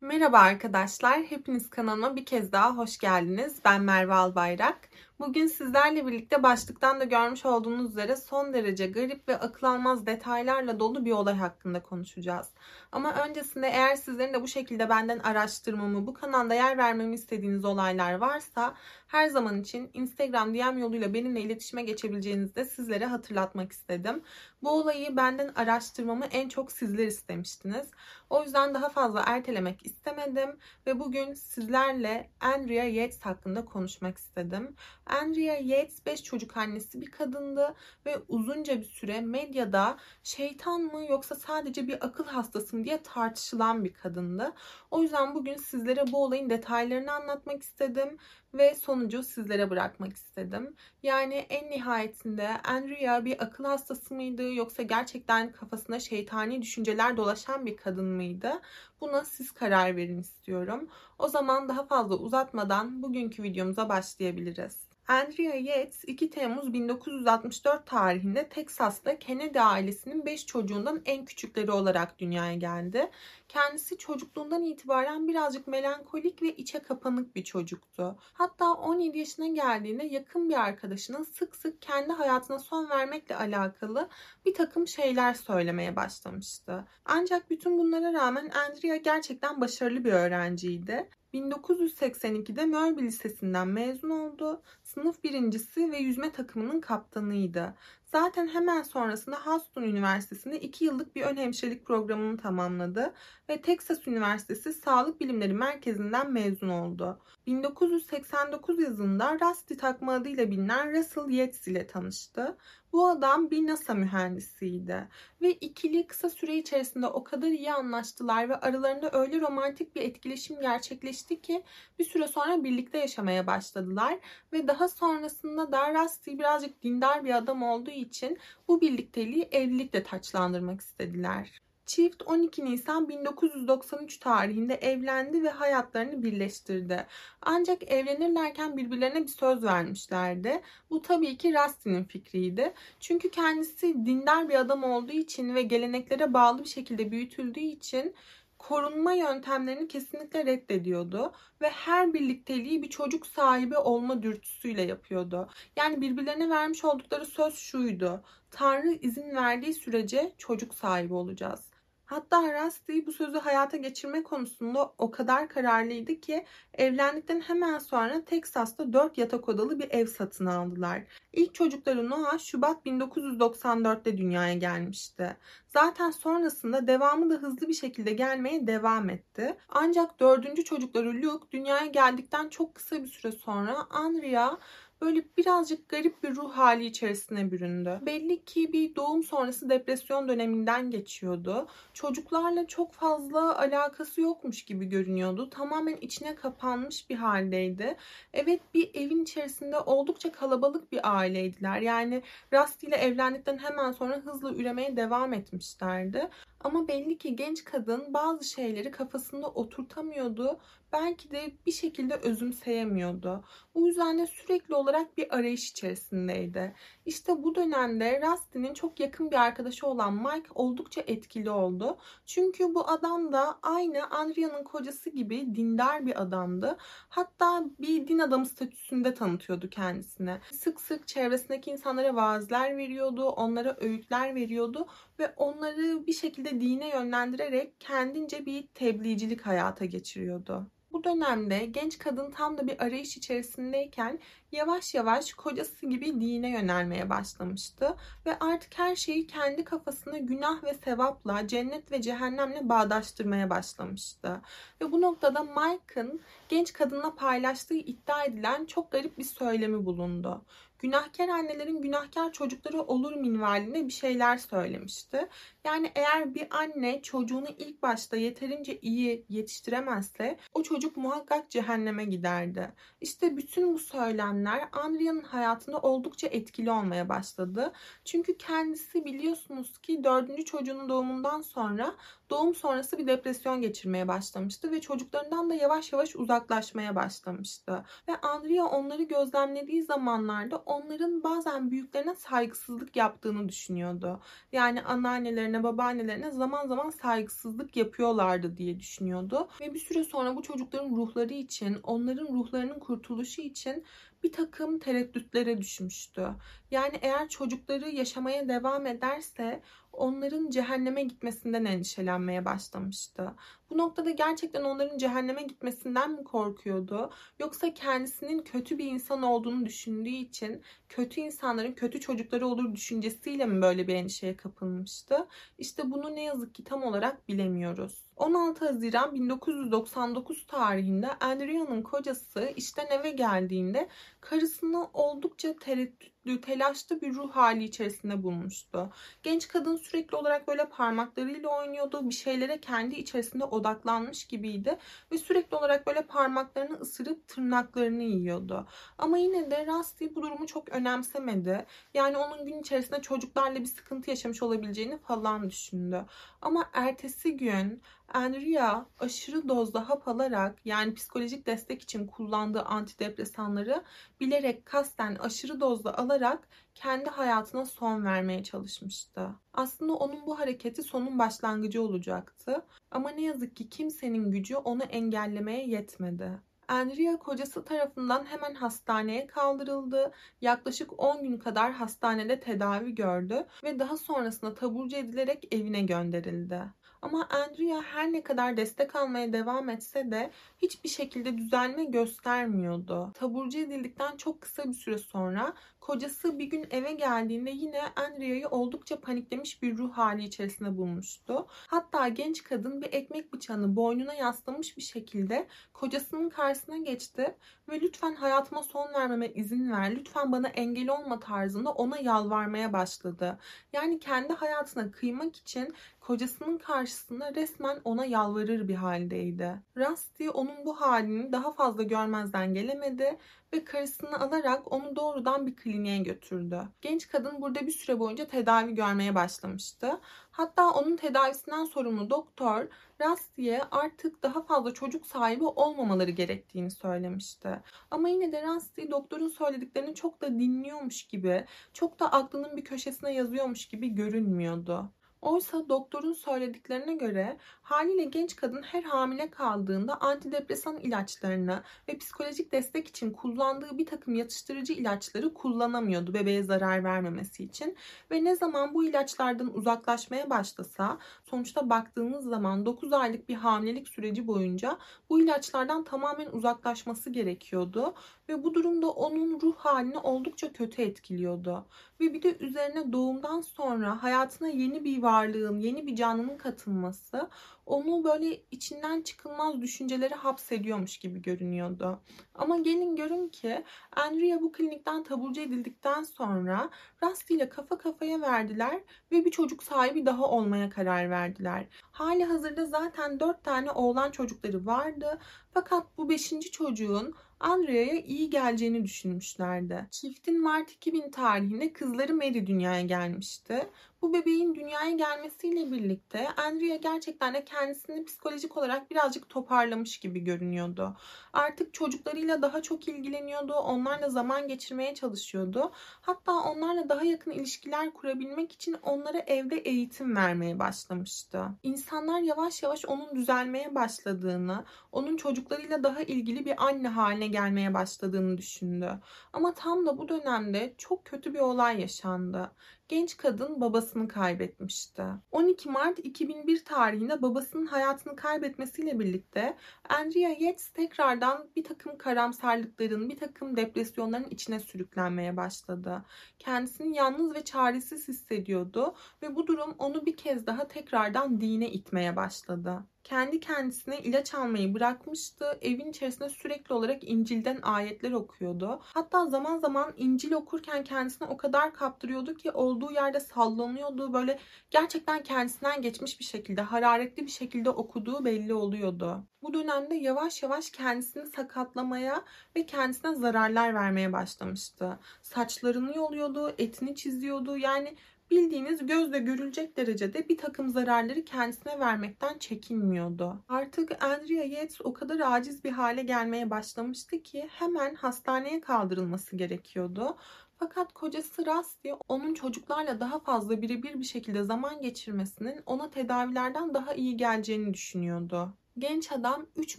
Merhaba arkadaşlar, hepiniz kanalıma bir kez daha hoş geldiniz. Ben Merve Albayrak. Bugün sizlerle birlikte başlıktan da görmüş olduğunuz üzere son derece garip ve akıl almaz detaylarla dolu bir olay hakkında konuşacağız. Ama öncesinde eğer sizlerin de bu şekilde benden araştırmamı, bu kanalda yer vermemi istediğiniz olaylar varsa her zaman için Instagram DM yoluyla benimle iletişime geçebileceğinizi de sizlere hatırlatmak istedim. Bu olayı benden araştırmamı en çok sizler istemiştiniz. O yüzden daha fazla ertelemek istemedim ve bugün sizlerle Andrea Yates hakkında konuşmak istedim. Andrea Yates 5 çocuk annesi bir kadındı ve uzunca bir süre medyada şeytan mı yoksa sadece bir akıl hastası mı diye tartışılan bir kadındı. O yüzden bugün sizlere bu olayın detaylarını anlatmak istedim ve sonucu sizlere bırakmak istedim. Yani en nihayetinde Andrea bir akıl hastası mıydı yoksa gerçekten kafasına şeytani düşünceler dolaşan bir kadın mıydı? Buna siz karar verin istiyorum. O zaman daha fazla uzatmadan bugünkü videomuza başlayabiliriz. Andrea Yates 2 Temmuz 1964 tarihinde Teksas'ta Kennedy ailesinin 5 çocuğundan en küçükleri olarak dünyaya geldi. Kendisi çocukluğundan itibaren birazcık melankolik ve içe kapanık bir çocuktu. Hatta 17 yaşına geldiğinde yakın bir arkadaşının sık sık kendi hayatına son vermekle alakalı bir takım şeyler söylemeye başlamıştı. Ancak bütün bunlara rağmen Andrea gerçekten başarılı bir öğrenciydi. 1982'de Mörby Lisesi'nden mezun oldu. Sınıf birincisi ve yüzme takımının kaptanıydı. Zaten hemen sonrasında Houston Üniversitesi'nde 2 yıllık bir ön hemşirelik programını tamamladı ve Texas Üniversitesi Sağlık Bilimleri Merkezi'nden mezun oldu. 1989 yılında Rusty takma adıyla bilinen Russell Yates ile tanıştı. Bu adam bir NASA mühendisiydi ve ikili kısa süre içerisinde o kadar iyi anlaştılar ve aralarında öyle romantik bir etkileşim gerçekleşti ki bir süre sonra birlikte yaşamaya başladılar ve daha sonrasında da birazcık dindar bir adam olduğu için bu birlikteliği evlilikle taçlandırmak istediler. Çift 12 Nisan 1993 tarihinde evlendi ve hayatlarını birleştirdi. Ancak evlenirlerken birbirlerine bir söz vermişlerdi. Bu tabii ki Rusty'nin fikriydi. Çünkü kendisi dindar bir adam olduğu için ve geleneklere bağlı bir şekilde büyütüldüğü için korunma yöntemlerini kesinlikle reddediyordu ve her birlikteliği bir çocuk sahibi olma dürtüsüyle yapıyordu. Yani birbirlerine vermiş oldukları söz şuydu. Tanrı izin verdiği sürece çocuk sahibi olacağız. Hatta Rusty bu sözü hayata geçirme konusunda o kadar kararlıydı ki evlendikten hemen sonra Teksas'ta 4 yatak odalı bir ev satın aldılar. İlk çocukları Noah Şubat 1994'te dünyaya gelmişti. Zaten sonrasında devamı da hızlı bir şekilde gelmeye devam etti. Ancak dördüncü çocukları Luke dünyaya geldikten çok kısa bir süre sonra Andrea böyle birazcık garip bir ruh hali içerisine büründü. Belli ki bir doğum sonrası depresyon döneminden geçiyordu. Çocuklarla çok fazla alakası yokmuş gibi görünüyordu. Tamamen içine kapanmış bir haldeydi. Evet bir evin içerisinde oldukça kalabalık bir aileydiler. Yani Rusty ile evlendikten hemen sonra hızla üremeye devam etmişlerdi. Ama belli ki genç kadın bazı şeyleri kafasında oturtamıyordu. Belki de bir şekilde özümseyemiyordu. Bu yüzden de sürekli olarak bir arayış içerisindeydi. İşte bu dönemde Rusty'nin çok yakın bir arkadaşı olan Mike oldukça etkili oldu. Çünkü bu adam da aynı Andrea'nın kocası gibi dindar bir adamdı. Hatta bir din adamı statüsünde tanıtıyordu kendisine. Sık sık çevresindeki insanlara vaazler veriyordu, onlara öğütler veriyordu ve onları bir şekilde dine yönlendirerek kendince bir tebliğcilik hayata geçiriyordu. Bu dönemde genç kadın tam da bir arayış içerisindeyken yavaş yavaş kocası gibi dine yönelmeye başlamıştı ve artık her şeyi kendi kafasında günah ve sevapla, cennet ve cehennemle bağdaştırmaya başlamıştı. Ve bu noktada Mike'ın genç kadınla paylaştığı iddia edilen çok garip bir söylemi bulundu günahkar annelerin günahkar çocukları olur minvalinde bir şeyler söylemişti. Yani eğer bir anne çocuğunu ilk başta yeterince iyi yetiştiremezse o çocuk muhakkak cehenneme giderdi. İşte bütün bu söylemler Andrea'nın hayatında oldukça etkili olmaya başladı. Çünkü kendisi biliyorsunuz ki dördüncü çocuğunun doğumundan sonra doğum sonrası bir depresyon geçirmeye başlamıştı ve çocuklarından da yavaş yavaş uzaklaşmaya başlamıştı. Ve Andrea onları gözlemlediği zamanlarda onların bazen büyüklerine saygısızlık yaptığını düşünüyordu. Yani anneannelerine, babaannelerine zaman zaman saygısızlık yapıyorlardı diye düşünüyordu. Ve bir süre sonra bu çocukların ruhları için, onların ruhlarının kurtuluşu için bir takım tereddütlere düşmüştü. Yani eğer çocukları yaşamaya devam ederse onların cehenneme gitmesinden endişelenmeye başlamıştı. Bu noktada gerçekten onların cehenneme gitmesinden mi korkuyordu? Yoksa kendisinin kötü bir insan olduğunu düşündüğü için kötü insanların kötü çocukları olur düşüncesiyle mi böyle bir endişeye kapılmıştı? İşte bunu ne yazık ki tam olarak bilemiyoruz. 16 Haziran 1999 tarihinde Andrea'nın kocası işten eve geldiğinde karısını oldukça tereddütlü, telaşlı bir ruh hali içerisinde bulmuştu. Genç kadın sürekli olarak böyle parmaklarıyla oynuyordu. Bir şeylere kendi içerisinde odaklanmış gibiydi ve sürekli olarak böyle parmaklarını ısırıp tırnaklarını yiyordu. Ama yine de Rusty bu durumu çok önemsemedi. Yani onun gün içerisinde çocuklarla bir sıkıntı yaşamış olabileceğini falan düşündü. Ama ertesi gün Andrea aşırı dozda hap alarak yani psikolojik destek için kullandığı antidepresanları bilerek kasten aşırı dozda alarak kendi hayatına son vermeye çalışmıştı. Aslında onun bu hareketi sonun başlangıcı olacaktı. Ama ne yazık ki kimsenin gücü onu engellemeye yetmedi. Andrea kocası tarafından hemen hastaneye kaldırıldı. Yaklaşık 10 gün kadar hastanede tedavi gördü ve daha sonrasında taburcu edilerek evine gönderildi. Ama Andrea her ne kadar destek almaya devam etse de hiçbir şekilde düzelme göstermiyordu. Taburcu edildikten çok kısa bir süre sonra kocası bir gün eve geldiğinde yine Andrea'yı oldukça paniklemiş bir ruh hali içerisinde bulmuştu. Hatta genç kadın bir ekmek bıçağını boynuna yaslamış bir şekilde kocasının karşısına geçti ve lütfen hayatıma son vermeme izin ver, lütfen bana engel olma tarzında ona yalvarmaya başladı. Yani kendi hayatına kıymak için kocasının karşısında resmen ona yalvarır bir haldeydi. Rusty onun bu halini daha fazla görmezden gelemedi ve karısını alarak onu doğrudan bir kliniğe götürdü. Genç kadın burada bir süre boyunca tedavi görmeye başlamıştı. Hatta onun tedavisinden sorumlu doktor Rusty'ye artık daha fazla çocuk sahibi olmamaları gerektiğini söylemişti. Ama yine de Rusty doktorun söylediklerini çok da dinliyormuş gibi, çok da aklının bir köşesine yazıyormuş gibi görünmüyordu. Oysa doktorun söylediklerine göre haliyle genç kadın her hamile kaldığında antidepresan ilaçlarını ve psikolojik destek için kullandığı bir takım yatıştırıcı ilaçları kullanamıyordu bebeğe zarar vermemesi için. Ve ne zaman bu ilaçlardan uzaklaşmaya başlasa sonuçta baktığımız zaman 9 aylık bir hamilelik süreci boyunca bu ilaçlardan tamamen uzaklaşması gerekiyordu. Ve bu durumda onun ruh halini oldukça kötü etkiliyordu. Ve bir de üzerine doğumdan sonra hayatına yeni bir varlığın, yeni bir canlının katılması onu böyle içinden çıkılmaz düşünceleri hapsediyormuş gibi görünüyordu. Ama gelin görün ki Andrea bu klinikten taburcu edildikten sonra Rusty ile kafa kafaya verdiler ve bir çocuk sahibi daha olmaya karar verdiler. Hali hazırda zaten 4 tane oğlan çocukları vardı. Fakat bu 5. çocuğun Andrea'ya iyi geleceğini düşünmüşlerdi. Çiftin Mart 2000 tarihinde kızları Mary dünyaya gelmişti. Bu bebeğin dünyaya gelmesiyle birlikte Andrea gerçekten de kendisini psikolojik olarak birazcık toparlamış gibi görünüyordu. Artık çocuklarıyla daha çok ilgileniyordu, onlarla zaman geçirmeye çalışıyordu. Hatta onlarla daha yakın ilişkiler kurabilmek için onlara evde eğitim vermeye başlamıştı. İnsanlar yavaş yavaş onun düzelmeye başladığını, onun çocuklarıyla daha ilgili bir anne haline gelmeye başladığını düşündü. Ama tam da bu dönemde çok kötü bir olay yaşandı genç kadın babasını kaybetmişti. 12 Mart 2001 tarihinde babasının hayatını kaybetmesiyle birlikte Andrea Yates tekrardan bir takım karamsarlıkların, bir takım depresyonların içine sürüklenmeye başladı. Kendisini yalnız ve çaresiz hissediyordu ve bu durum onu bir kez daha tekrardan dine itmeye başladı kendi kendisine ilaç almayı bırakmıştı. Evin içerisinde sürekli olarak İncil'den ayetler okuyordu. Hatta zaman zaman İncil okurken kendisine o kadar kaptırıyordu ki olduğu yerde sallanıyordu. Böyle gerçekten kendisinden geçmiş bir şekilde, hararetli bir şekilde okuduğu belli oluyordu. Bu dönemde yavaş yavaş kendisini sakatlamaya ve kendisine zararlar vermeye başlamıştı. Saçlarını yoluyordu, etini çiziyordu. Yani bildiğiniz gözle görülecek derecede bir takım zararları kendisine vermekten çekinmiyordu. Artık Andrea Yates o kadar aciz bir hale gelmeye başlamıştı ki hemen hastaneye kaldırılması gerekiyordu. Fakat kocası Rusty onun çocuklarla daha fazla birebir bir şekilde zaman geçirmesinin ona tedavilerden daha iyi geleceğini düşünüyordu. Genç adam 3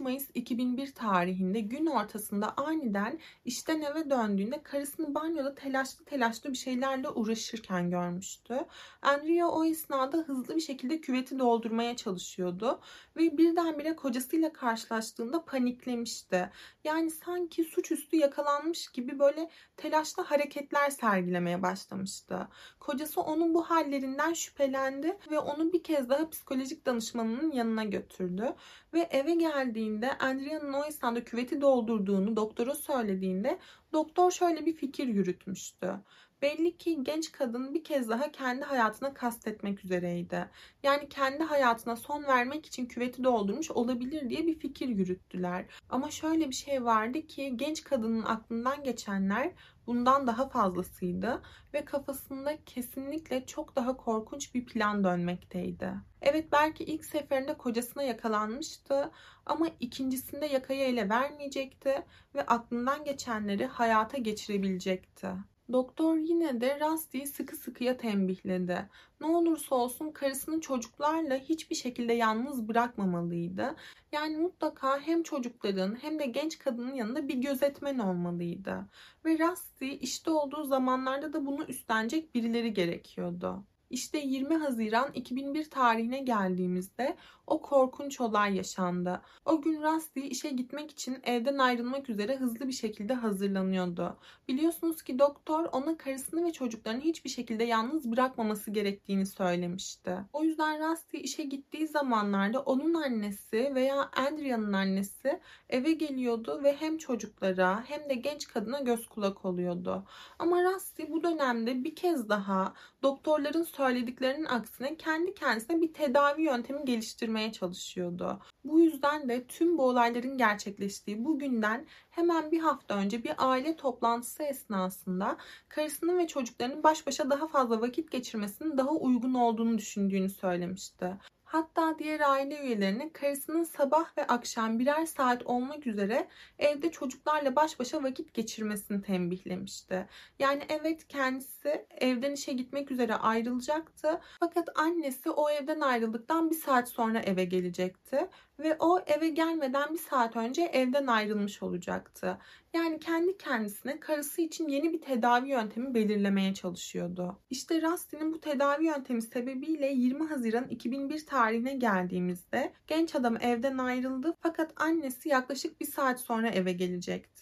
Mayıs 2001 tarihinde gün ortasında aniden işten eve döndüğünde karısını banyoda telaşlı telaşlı bir şeylerle uğraşırken görmüştü. Andrea o esnada hızlı bir şekilde küveti doldurmaya çalışıyordu ve birdenbire kocasıyla karşılaştığında paniklemişti. Yani sanki suçüstü yakalanmış gibi böyle telaşlı hareketler sergilemeye başlamıştı. Kocası onun bu hallerinden şüphelendi ve onu bir kez daha psikolojik danışmanının yanına götürdü. Ve eve geldiğinde Andrea'nın o esnada küveti doldurduğunu doktora söylediğinde doktor şöyle bir fikir yürütmüştü. Belli ki genç kadın bir kez daha kendi hayatına kastetmek üzereydi. Yani kendi hayatına son vermek için küveti doldurmuş olabilir diye bir fikir yürüttüler. Ama şöyle bir şey vardı ki genç kadının aklından geçenler bundan daha fazlasıydı ve kafasında kesinlikle çok daha korkunç bir plan dönmekteydi. Evet belki ilk seferinde kocasına yakalanmıştı ama ikincisinde yakayı ele vermeyecekti ve aklından geçenleri hayata geçirebilecekti. Doktor yine de Rusty'yi sıkı sıkıya tembihledi. Ne olursa olsun karısını çocuklarla hiçbir şekilde yalnız bırakmamalıydı. Yani mutlaka hem çocukların hem de genç kadının yanında bir gözetmen olmalıydı. Ve Rusty işte olduğu zamanlarda da bunu üstlenecek birileri gerekiyordu. İşte 20 Haziran 2001 tarihine geldiğimizde o korkunç olay yaşandı. O gün Rusty işe gitmek için evden ayrılmak üzere hızlı bir şekilde hazırlanıyordu. Biliyorsunuz ki doktor ona karısını ve çocuklarını hiçbir şekilde yalnız bırakmaması gerektiğini söylemişti. O yüzden Rusty işe gittiği zamanlarda onun annesi veya Andrea'nın annesi eve geliyordu ve hem çocuklara hem de genç kadına göz kulak oluyordu. Ama Rusty bu dönemde bir kez daha doktorların söylediklerinin aksine kendi kendisine bir tedavi yöntemi geliştirmeye çalışıyordu. Bu yüzden de tüm bu olayların gerçekleştiği bu günden hemen bir hafta önce bir aile toplantısı esnasında karısının ve çocuklarının baş başa daha fazla vakit geçirmesinin daha uygun olduğunu düşündüğünü söylemişti. Hatta diğer aile üyelerine karısının sabah ve akşam birer saat olmak üzere evde çocuklarla baş başa vakit geçirmesini tembihlemişti. Yani evet kendisi evden işe gitmek üzere ayrılacaktı. Fakat annesi o evden ayrıldıktan bir saat sonra eve gelecekti ve o eve gelmeden bir saat önce evden ayrılmış olacaktı. Yani kendi kendisine karısı için yeni bir tedavi yöntemi belirlemeye çalışıyordu. İşte Rusty'nin bu tedavi yöntemi sebebiyle 20 Haziran 2001 tarihine geldiğimizde genç adam evden ayrıldı fakat annesi yaklaşık bir saat sonra eve gelecekti.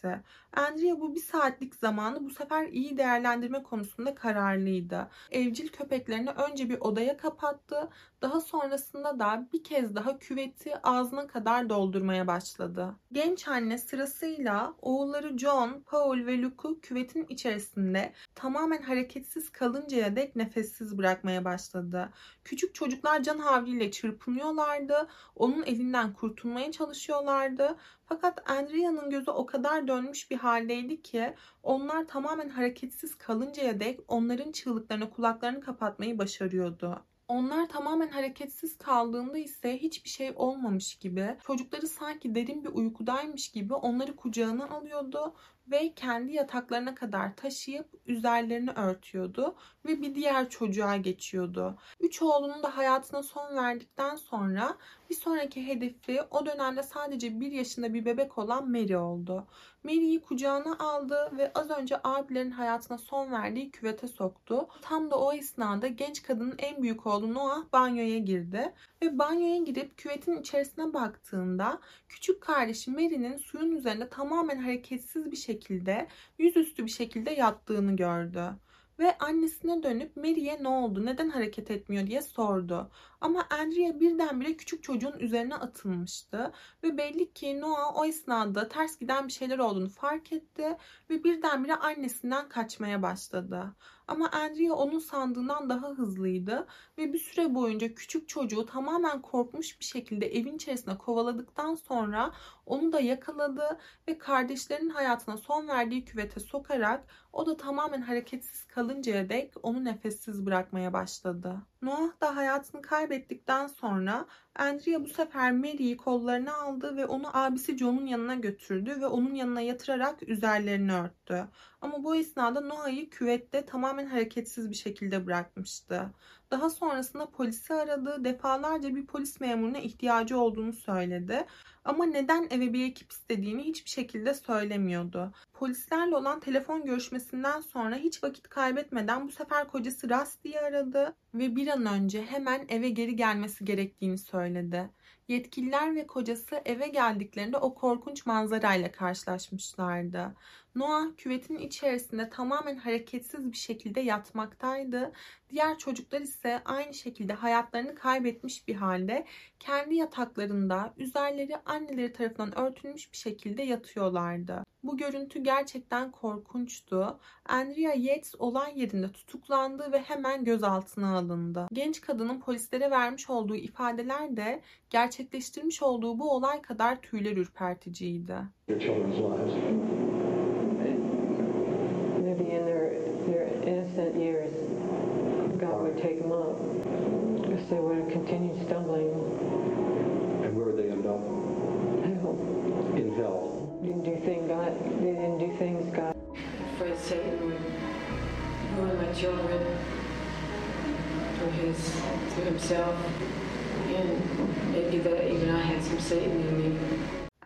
Andrea bu bir saatlik zamanı bu sefer iyi değerlendirme konusunda kararlıydı. Evcil köpeklerini önce bir odaya kapattı. Daha sonrasında da bir kez daha küveti ağzına kadar doldurmaya başladı. Genç anne sırasıyla oğulları John, Paul ve Luke'u küvetin içerisinde tamamen hareketsiz kalıncaya dek nefessiz bırakmaya başladı. Küçük çocuklar can havliyle çırpınıyorlardı. Onun elinden kurtulmaya çalışıyorlardı. Fakat Andrea'nın gözü o kadar dönmüş bir haldeydi ki onlar tamamen hareketsiz kalıncaya dek onların çığlıklarına kulaklarını kapatmayı başarıyordu. Onlar tamamen hareketsiz kaldığında ise hiçbir şey olmamış gibi, çocukları sanki derin bir uykudaymış gibi onları kucağına alıyordu ve kendi yataklarına kadar taşıyıp üzerlerini örtüyordu ve bir diğer çocuğa geçiyordu. Üç oğlunun da hayatına son verdikten sonra bir sonraki hedefi o dönemde sadece bir yaşında bir bebek olan Mary oldu. Mary'i kucağına aldı ve az önce abilerin hayatına son verdiği küvete soktu. Tam da o esnada genç kadının en büyük oğlu Noah banyoya girdi ve banyoya girip küvetin içerisine baktığında küçük kardeşi Mary'nin suyun üzerinde tamamen hareketsiz bir şekilde yüzüstü bir şekilde yattığını gördü. Ve annesine dönüp Mary'e ne oldu, neden hareket etmiyor? diye sordu. Ama Andrea birdenbire küçük çocuğun üzerine atılmıştı ve belli ki Noah o esnada ters giden bir şeyler olduğunu fark etti ve birdenbire annesinden kaçmaya başladı. Ama Andrea onun sandığından daha hızlıydı ve bir süre boyunca küçük çocuğu tamamen korkmuş bir şekilde evin içerisine kovaladıktan sonra onu da yakaladı ve kardeşlerinin hayatına son verdiği küvete sokarak o da tamamen hareketsiz kalıncaya dek onu nefessiz bırakmaya başladı. Noah da hayatını kaybettikten sonra Andrea bu sefer Mary'i kollarına aldı ve onu abisi John'un yanına götürdü ve onun yanına yatırarak üzerlerini örttü. Ama bu esnada Noah'yı küvette tamamen hareketsiz bir şekilde bırakmıştı. Daha sonrasında polisi aradı, defalarca bir polis memuruna ihtiyacı olduğunu söyledi. Ama neden eve bir ekip istediğini hiçbir şekilde söylemiyordu. Polislerle olan telefon görüşmesinden sonra hiç vakit kaybetmeden bu sefer kocası Rusty'yi aradı ve bir an önce hemen eve geri gelmesi gerektiğini söyledi. Yetkililer ve kocası eve geldiklerinde o korkunç manzarayla karşılaşmışlardı. Noah küvetin içerisinde tamamen hareketsiz bir şekilde yatmaktaydı. Diğer çocuklar ise aynı şekilde hayatlarını kaybetmiş bir halde kendi yataklarında üzerleri anneleri tarafından örtülmüş bir şekilde yatıyorlardı. Bu görüntü gerçekten korkunçtu. Andrea Yates olay yerinde tutuklandı ve hemen gözaltına alındı. Genç kadının polislere vermiş olduğu ifadeler de gerçekleştirmiş olduğu bu olay kadar tüyler ürperticiydi. Things God. Afraid Satan would ruin my children through his, through himself. And maybe that even I had some Satan in me.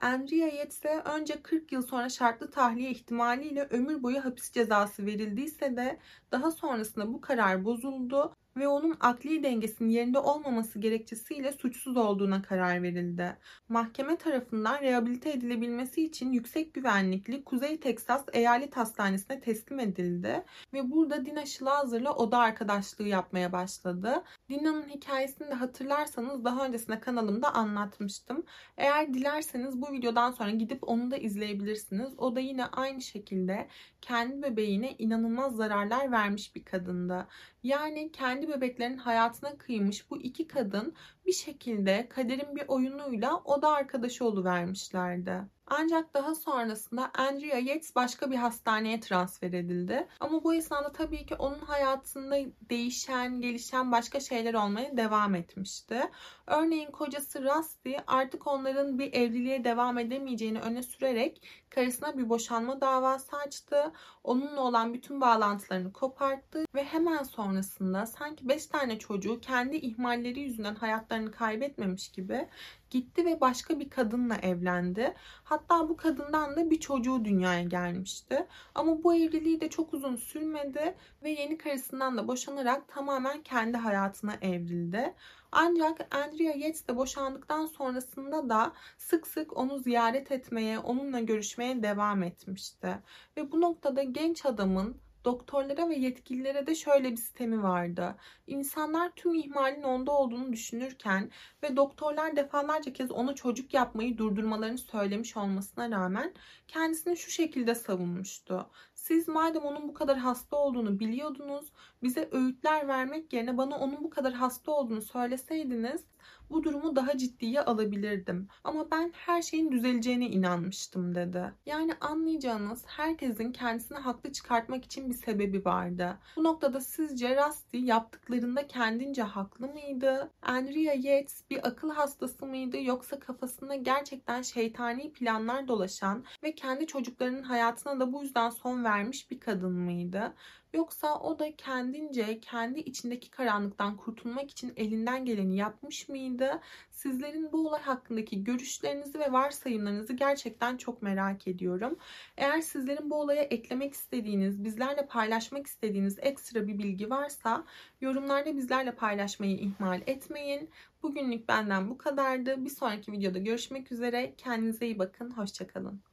Andrea Yates'e önce 40 yıl sonra şartlı tahliye ihtimaliyle ömür boyu hapis cezası verildiyse de daha sonrasında bu karar bozuldu ve onun akli dengesinin yerinde olmaması gerekçesiyle suçsuz olduğuna karar verildi. Mahkeme tarafından rehabilite edilebilmesi için yüksek güvenlikli Kuzey Teksas Eyalet Hastanesi'ne teslim edildi ve burada Dina Schlazer'la oda arkadaşlığı yapmaya başladı. Dina'nın hikayesini de hatırlarsanız daha öncesinde kanalımda anlatmıştım. Eğer dilerseniz bu videodan sonra gidip onu da izleyebilirsiniz. O da yine aynı şekilde kendi bebeğine inanılmaz zararlar vermiş bir kadındı. Yani kendi bebeklerin hayatına kıymış bu iki kadın bir şekilde kaderin bir oyunuyla oda arkadaşı oluvermişlerdi. Ancak daha sonrasında Andrea Yates başka bir hastaneye transfer edildi. Ama bu esnada tabii ki onun hayatında değişen, gelişen başka şeyler olmaya devam etmişti. Örneğin kocası Rusty artık onların bir evliliğe devam edemeyeceğini öne sürerek karısına bir boşanma davası açtı. Onunla olan bütün bağlantılarını koparttı ve hemen sonrasında sanki 5 tane çocuğu kendi ihmalleri yüzünden hayatlarını kaybetmemiş gibi gitti ve başka bir kadınla evlendi. Hatta bu kadından da bir çocuğu dünyaya gelmişti. Ama bu evliliği de çok uzun sürmedi ve yeni karısından da boşanarak tamamen kendi hayatına evrildi. Ancak Andrea Yates de boşandıktan sonrasında da sık sık onu ziyaret etmeye, onunla görüşmeye devam etmişti. Ve bu noktada genç adamın doktorlara ve yetkililere de şöyle bir sistemi vardı. İnsanlar tüm ihmalin onda olduğunu düşünürken ve doktorlar defalarca kez ona çocuk yapmayı durdurmalarını söylemiş olmasına rağmen kendisini şu şekilde savunmuştu. Siz madem onun bu kadar hasta olduğunu biliyordunuz, bize öğütler vermek yerine bana onun bu kadar hasta olduğunu söyleseydiniz bu durumu daha ciddiye alabilirdim. Ama ben her şeyin düzeleceğine inanmıştım dedi. Yani anlayacağınız herkesin kendisini haklı çıkartmak için bir sebebi vardı. Bu noktada sizce Rusty yaptıklarında kendince haklı mıydı? Andrea Yates bir akıl hastası mıydı yoksa kafasında gerçekten şeytani planlar dolaşan ve kendi çocuklarının hayatına da bu yüzden son vermiş bir kadın mıydı? Yoksa o da kendince kendi içindeki karanlıktan kurtulmak için elinden geleni yapmış mıydı? Sizlerin bu olay hakkındaki görüşlerinizi ve varsayımlarınızı gerçekten çok merak ediyorum. Eğer sizlerin bu olaya eklemek istediğiniz, bizlerle paylaşmak istediğiniz ekstra bir bilgi varsa yorumlarda bizlerle paylaşmayı ihmal etmeyin. Bugünlük benden bu kadardı. Bir sonraki videoda görüşmek üzere. Kendinize iyi bakın. Hoşçakalın.